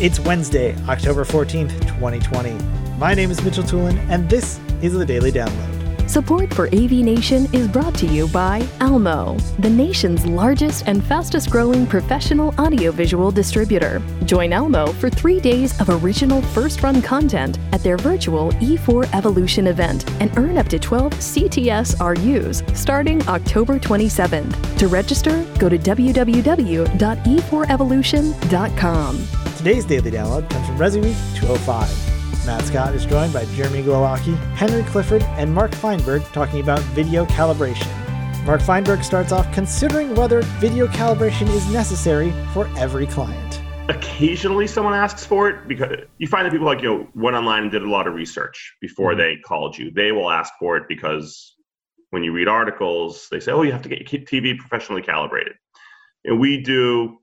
It's Wednesday, October 14th, 2020. My name is Mitchell Tulin, and this is the Daily Download. Support for AV Nation is brought to you by Almo, the nation's largest and fastest growing professional audiovisual distributor. Join Almo for three days of original first run content at their virtual E4 Evolution event and earn up to 12 CTS RUs starting October 27th. To register, go to www.e4evolution.com. Today's Daily Download comes from ResiWeek 205. Matt Scott is joined by Jeremy Glowacki, Henry Clifford, and Mark Feinberg talking about video calibration. Mark Feinberg starts off considering whether video calibration is necessary for every client. Occasionally, someone asks for it because you find that people like you know went online and did a lot of research before mm-hmm. they called you. They will ask for it because when you read articles, they say, "Oh, you have to get your TV professionally calibrated." And we do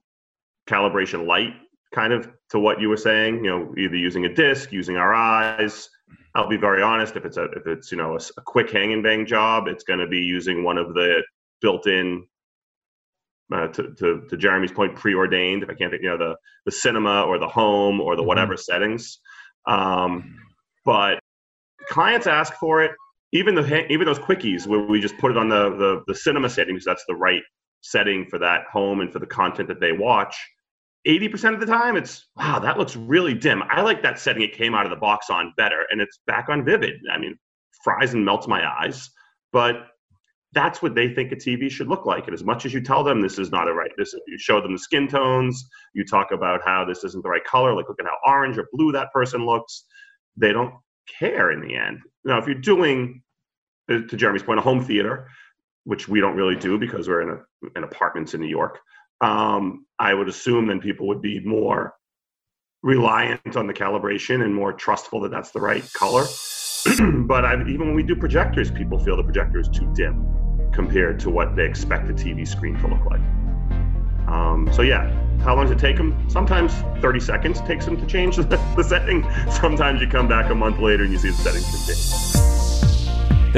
calibration light kind of to what you were saying, you know, either using a disc, using our eyes. I'll be very honest. If it's a if it's you know a, a quick hang and bang job, it's going to be using one of the built-in. Uh, to, to, to Jeremy's point, preordained. If I can't think, you know, the the cinema or the home or the mm-hmm. whatever settings. Um, but clients ask for it. Even the even those quickies where we just put it on the the, the cinema setting because that's the right setting for that home and for the content that they watch 80% of the time it's wow that looks really dim. I like that setting it came out of the box on better and it's back on vivid. I mean fries and melts my eyes but that's what they think a tv should look like. And as much as you tell them this is not a right this you show them the skin tones you talk about how this isn't the right color like look at how orange or blue that person looks they don't care in the end. Now if you're doing uh, to jeremy's point a home theater which we don't really do because we're in, a, in apartments in new york um, I would assume then people would be more reliant on the calibration and more trustful that that's the right color. but I've, even when we do projectors, people feel the projector is too dim compared to what they expect a TV screen to look like. Um, so yeah, how long does it take them? Sometimes 30 seconds takes them to change the, the setting. Sometimes you come back a month later and you see the settings changed.